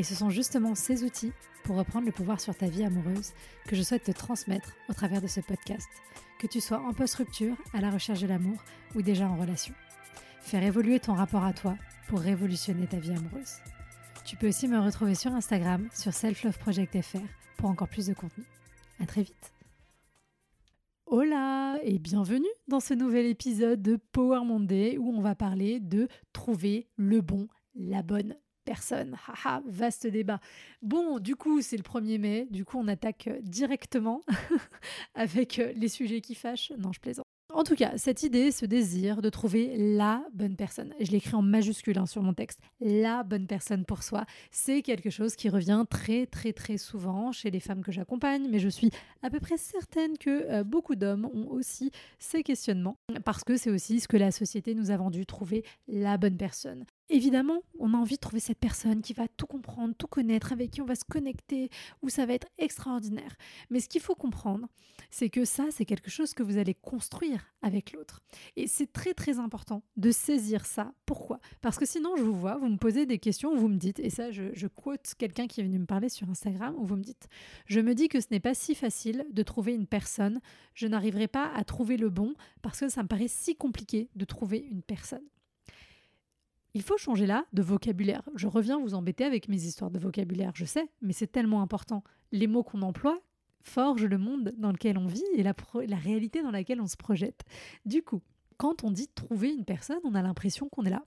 Et ce sont justement ces outils pour reprendre le pouvoir sur ta vie amoureuse que je souhaite te transmettre au travers de ce podcast, que tu sois en post-rupture, à la recherche de l'amour ou déjà en relation. Faire évoluer ton rapport à toi pour révolutionner ta vie amoureuse. Tu peux aussi me retrouver sur Instagram, sur selfloveproject.fr pour encore plus de contenu. À très vite. Hola et bienvenue dans ce nouvel épisode de Power Monday où on va parler de trouver le bon, la bonne personne. Haha, vaste débat. Bon, du coup, c'est le 1er mai, du coup, on attaque euh, directement avec euh, les sujets qui fâchent. Non, je plaisante. En tout cas, cette idée, ce désir de trouver la bonne personne, je l'écris en majuscule hein, sur mon texte, la bonne personne pour soi, c'est quelque chose qui revient très très très souvent chez les femmes que j'accompagne, mais je suis à peu près certaine que euh, beaucoup d'hommes ont aussi ces questionnements, parce que c'est aussi ce que la société nous a vendu, trouver la bonne personne. Évidemment, on a envie de trouver cette personne qui va tout comprendre, tout connaître, avec qui on va se connecter, où ça va être extraordinaire. Mais ce qu'il faut comprendre, c'est que ça, c'est quelque chose que vous allez construire avec l'autre. Et c'est très très important de saisir ça. Pourquoi? Parce que sinon, je vous vois, vous me posez des questions, vous me dites, et ça, je, je quote quelqu'un qui est venu me parler sur Instagram, où vous me dites, je me dis que ce n'est pas si facile de trouver une personne, je n'arriverai pas à trouver le bon, parce que ça me paraît si compliqué de trouver une personne. Il faut changer là de vocabulaire. Je reviens vous embêter avec mes histoires de vocabulaire, je sais, mais c'est tellement important. Les mots qu'on emploie forgent le monde dans lequel on vit et la, réalité dans laquelle on se projette. Du coup, quand on dit trouver une personne, on a l'impression qu'on est là.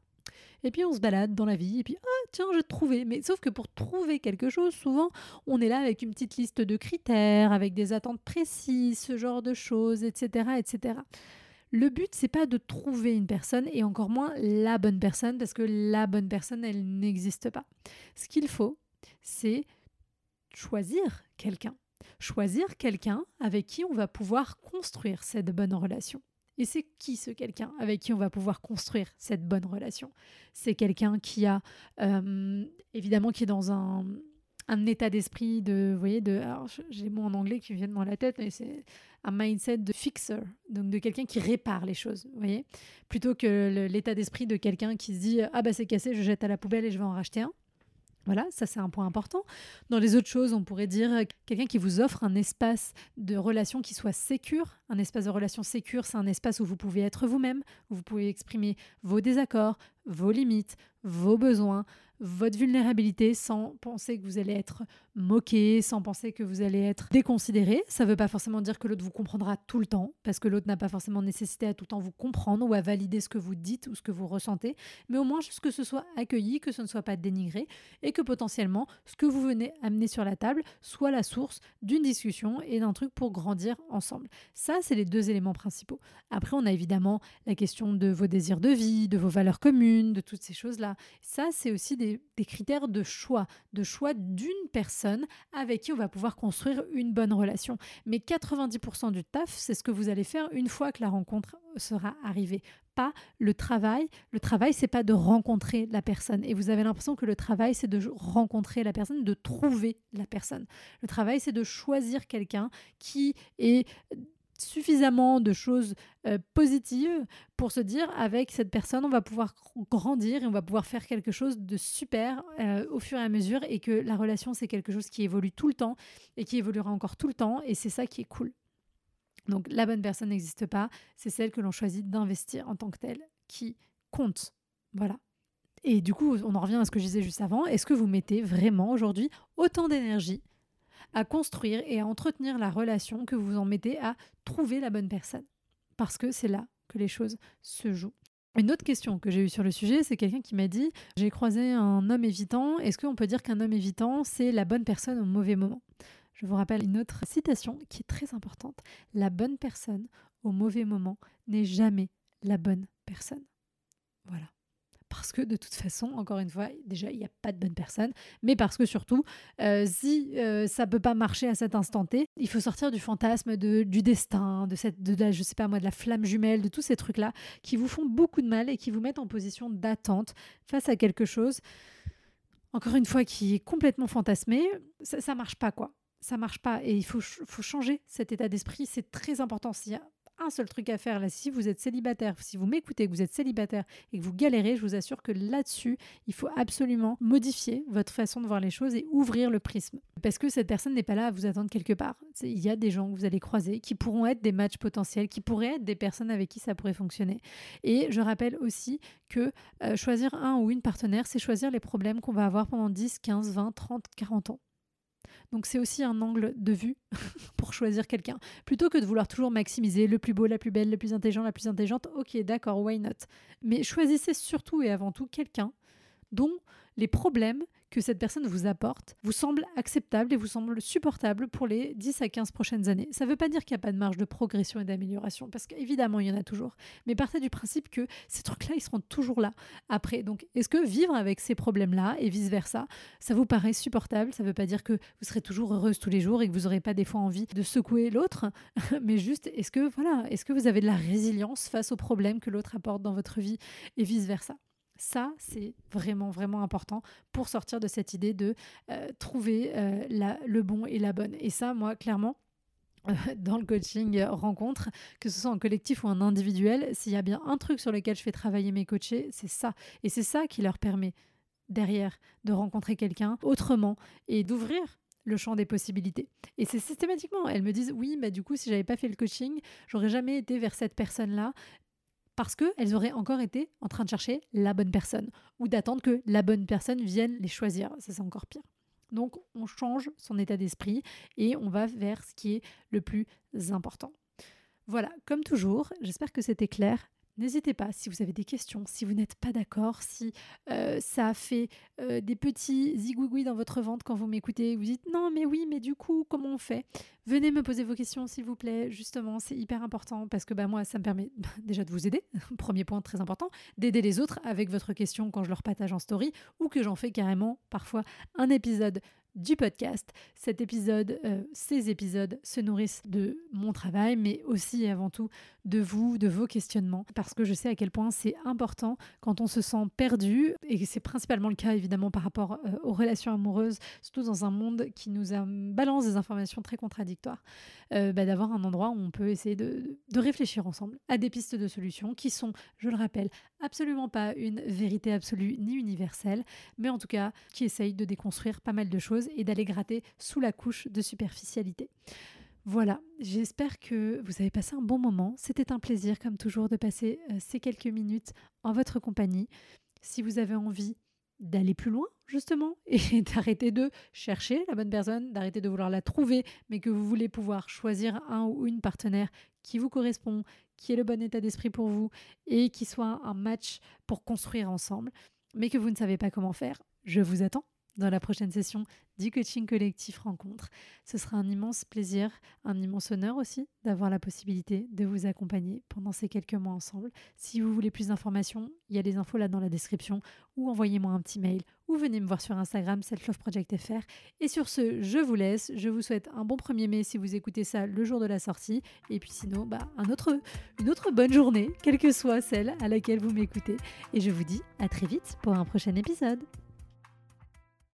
Et puis on se balade dans la vie, et puis ah tiens, je vais trouver. Mais sauf que pour trouver quelque chose, souvent, on est là avec une petite liste de critères, avec des attentes précises, ce genre de choses, etc., etc. Le but, c'est pas de trouver une personne et encore moins la bonne personne parce que la bonne personne, elle n'existe pas. Ce qu'il faut, c'est choisir quelqu'un. Choisir quelqu'un avec qui on va pouvoir construire cette bonne relation. Et c'est qui ce quelqu'un avec qui on va pouvoir construire cette bonne relation? C'est quelqu'un qui a, euh, évidemment, qui est dans un, un état d'esprit de, voyez, de, j'ai les mots en anglais qui viennent dans la tête, mais c'est un mindset de fixer, donc de quelqu'un qui répare les choses, vous voyez, plutôt que l'état d'esprit de quelqu'un qui se dit, ah bah c'est cassé, je jette à la poubelle et je vais en racheter un. Voilà, ça c'est un point important. Dans les autres choses, on pourrait dire quelqu'un qui vous offre un espace de relation qui soit sécure. Un espace de relation sécure, c'est un espace où vous pouvez être vous-même, où vous pouvez exprimer vos désaccords, vos limites, vos besoins, votre vulnérabilité sans penser que vous allez être moqué, sans penser que vous allez être déconsidéré. Ça ne veut pas forcément dire que l'autre vous comprendra tout le temps, parce que l'autre n'a pas forcément nécessité à tout le temps vous comprendre ou à valider ce que vous dites ou ce que vous ressentez, mais au moins juste que ce soit accueilli, que ce ne soit pas dénigré, et que potentiellement ce que vous venez amener sur la table soit la source d'une discussion et d'un truc pour grandir ensemble. Ça, c'est les deux éléments principaux. Après, on a évidemment la question de vos désirs de vie, de vos valeurs communes, de toutes ces choses-là. Ça, c'est aussi des, critères de choix, de choix d'une personne avec qui on va pouvoir construire une bonne relation. Mais 90% du taf, c'est ce que vous allez faire une fois que la rencontre sera arrivée. Pas le travail. Le travail, c'est pas de rencontrer la personne. Et vous avez l'impression que le travail, c'est de rencontrer la personne, de trouver la personne. Le travail, c'est de choisir quelqu'un qui est suffisamment de choses euh, positives pour se dire avec cette personne on va pouvoir grandir et on va pouvoir faire quelque chose de super euh, au fur et à mesure et que la relation c'est quelque chose qui évolue tout le temps et qui évoluera encore tout le temps et c'est ça qui est cool. Donc la bonne personne n'existe pas, c'est celle que l'on choisit d'investir en tant que telle qui compte. Voilà. Et du coup, on en revient à ce que je disais juste avant. Est-ce que vous mettez vraiment aujourd'hui autant d'énergie à construire et à entretenir la relation que vous en mettez à trouver la bonne personne. Parce que c'est là que les choses se jouent. Une autre question que j'ai eue sur le sujet, c'est quelqu'un qui m'a dit J'ai croisé un homme évitant. Est-ce qu'on peut dire qu'un homme évitant, c'est la bonne personne au mauvais moment? Je vous rappelle une autre citation qui est très importante La bonne personne au mauvais moment n'est jamais la bonne personne. Voilà parce que de toute façon, encore une fois, déjà, il n'y a pas de bonne personne, mais parce que surtout, euh, si euh, ça peut pas marcher à cet instant T, il faut sortir du fantasme du destin, de cette, de je sais pas moi, de la flamme jumelle, de tous ces trucs-là qui vous font beaucoup de mal et qui vous mettent en position d'attente face à quelque chose, encore une fois, qui est complètement fantasmé. Ça, ça marche pas, quoi ça marche pas et il faut, faut changer cet état d'esprit. C'est très important. S'il y a un seul truc à faire là, si vous êtes célibataire, si vous m'écoutez, que vous êtes célibataire et que vous galérez, je vous assure que là-dessus, il faut absolument modifier votre façon de voir les choses et ouvrir le prisme. Parce que cette personne n'est pas là à vous attendre quelque part. Il y a des gens que vous allez croiser qui pourront être des matchs potentiels, qui pourraient être des personnes avec qui ça pourrait fonctionner. Et je rappelle aussi que euh, choisir un ou une partenaire, c'est choisir les problèmes qu'on va avoir pendant 10, 15, 20, 30, 40 ans. Donc c'est aussi un angle de vue pour choisir quelqu'un. Plutôt que de vouloir toujours maximiser le plus beau, la plus belle, le plus intelligent, la plus intelligente, ok d'accord, why not? Mais choisissez surtout et avant tout quelqu'un dont les problèmes que cette personne vous apporte vous semble acceptable et vous semble supportable pour les 10 à 15 prochaines années. Ça ne veut pas dire qu'il n'y a pas de marge de progression et d'amélioration, parce qu'évidemment, il y en a toujours. Mais partez du principe que ces trucs-là, ils seront toujours là après. Donc, est-ce que vivre avec ces problèmes-là et vice-versa, ça vous paraît supportable? Ça ne veut pas dire que vous serez toujours heureuse tous les jours et que vous n'aurez pas des fois envie de secouer l'autre, mais juste, est-ce que, voilà, est-ce que vous avez de la résilience face aux problèmes que l'autre apporte dans votre vie et vice-versa? Ça, c'est vraiment, vraiment important pour sortir de cette idée de euh, trouver euh, le bon et la bonne. Et ça, moi, clairement, dans le coaching rencontre, que ce soit en collectif ou en individuel, s'il y a bien un truc sur lequel je fais travailler mes coachés, c'est ça. Et c'est ça qui leur permet derrière de rencontrer quelqu'un autrement et d'ouvrir le champ des possibilités. Et c'est systématiquement, elles me disent oui, bah du coup, si j'avais pas fait le coaching, j'aurais jamais été vers cette personne-là parce qu'elles auraient encore été en train de chercher la bonne personne ou d'attendre que la bonne personne vienne les choisir. Ça, c'est encore pire. Donc, on change son état d'esprit et on va vers ce qui est le plus important. Voilà, comme toujours, j'espère que c'était clair. N'hésitez pas, si vous avez des questions, si vous n'êtes pas d'accord, si euh, ça fait euh, des petits zigouigouis dans votre ventre quand vous m'écoutez, vous dites non mais oui mais du coup comment on fait? Venez me poser vos questions s'il vous plaît, justement c'est hyper important parce que bah, moi ça me permet déjà de vous aider, premier point très important, d'aider les autres avec votre question quand je leur partage en story ou que j'en fais carrément parfois un épisode du podcast. Cet épisode, euh, ces épisodes se nourrissent de mon travail, mais aussi et avant tout de vous, de vos questionnements, parce que je sais à quel point c'est important quand on se sent perdu, et c'est principalement le cas évidemment par rapport euh, aux relations amoureuses, surtout dans un monde qui nous balance des informations très contradictoires, euh, bah, d'avoir un endroit où on peut essayer de, de réfléchir ensemble à des pistes de solutions qui sont, je le rappelle, absolument pas une vérité absolue ni universelle, mais en tout cas qui essayent de déconstruire pas mal de choses et d'aller gratter sous la couche de superficialité. Voilà, j'espère que vous avez passé un bon moment. C'était un plaisir, comme toujours, de passer euh, ces quelques minutes en votre compagnie. Si vous avez envie d'aller plus loin, justement, et d'arrêter de chercher la bonne personne, d'arrêter de vouloir la trouver, mais que vous voulez pouvoir choisir un ou une partenaire qui vous correspond, qui est le bon état d'esprit pour vous et qui soit un match pour construire ensemble, mais que vous ne savez pas comment faire, je vous attends dans la prochaine session du coaching collectif rencontre. Ce sera un immense plaisir, un immense honneur aussi d'avoir la possibilité de vous accompagner pendant ces quelques mois ensemble. Si vous voulez plus d'informations, il y a les infos là dans la description ou envoyez-moi un petit mail ou venez me voir sur Instagram selfloveproject.fr. Et sur ce, je vous laisse. Je vous souhaite un bon 1er mai si vous écoutez ça le jour de la sortie. Et puis sinon, bah, un autre, une autre bonne journée, quelle que soit celle à laquelle vous m'écoutez. Et je vous dis à très vite pour un prochain épisode.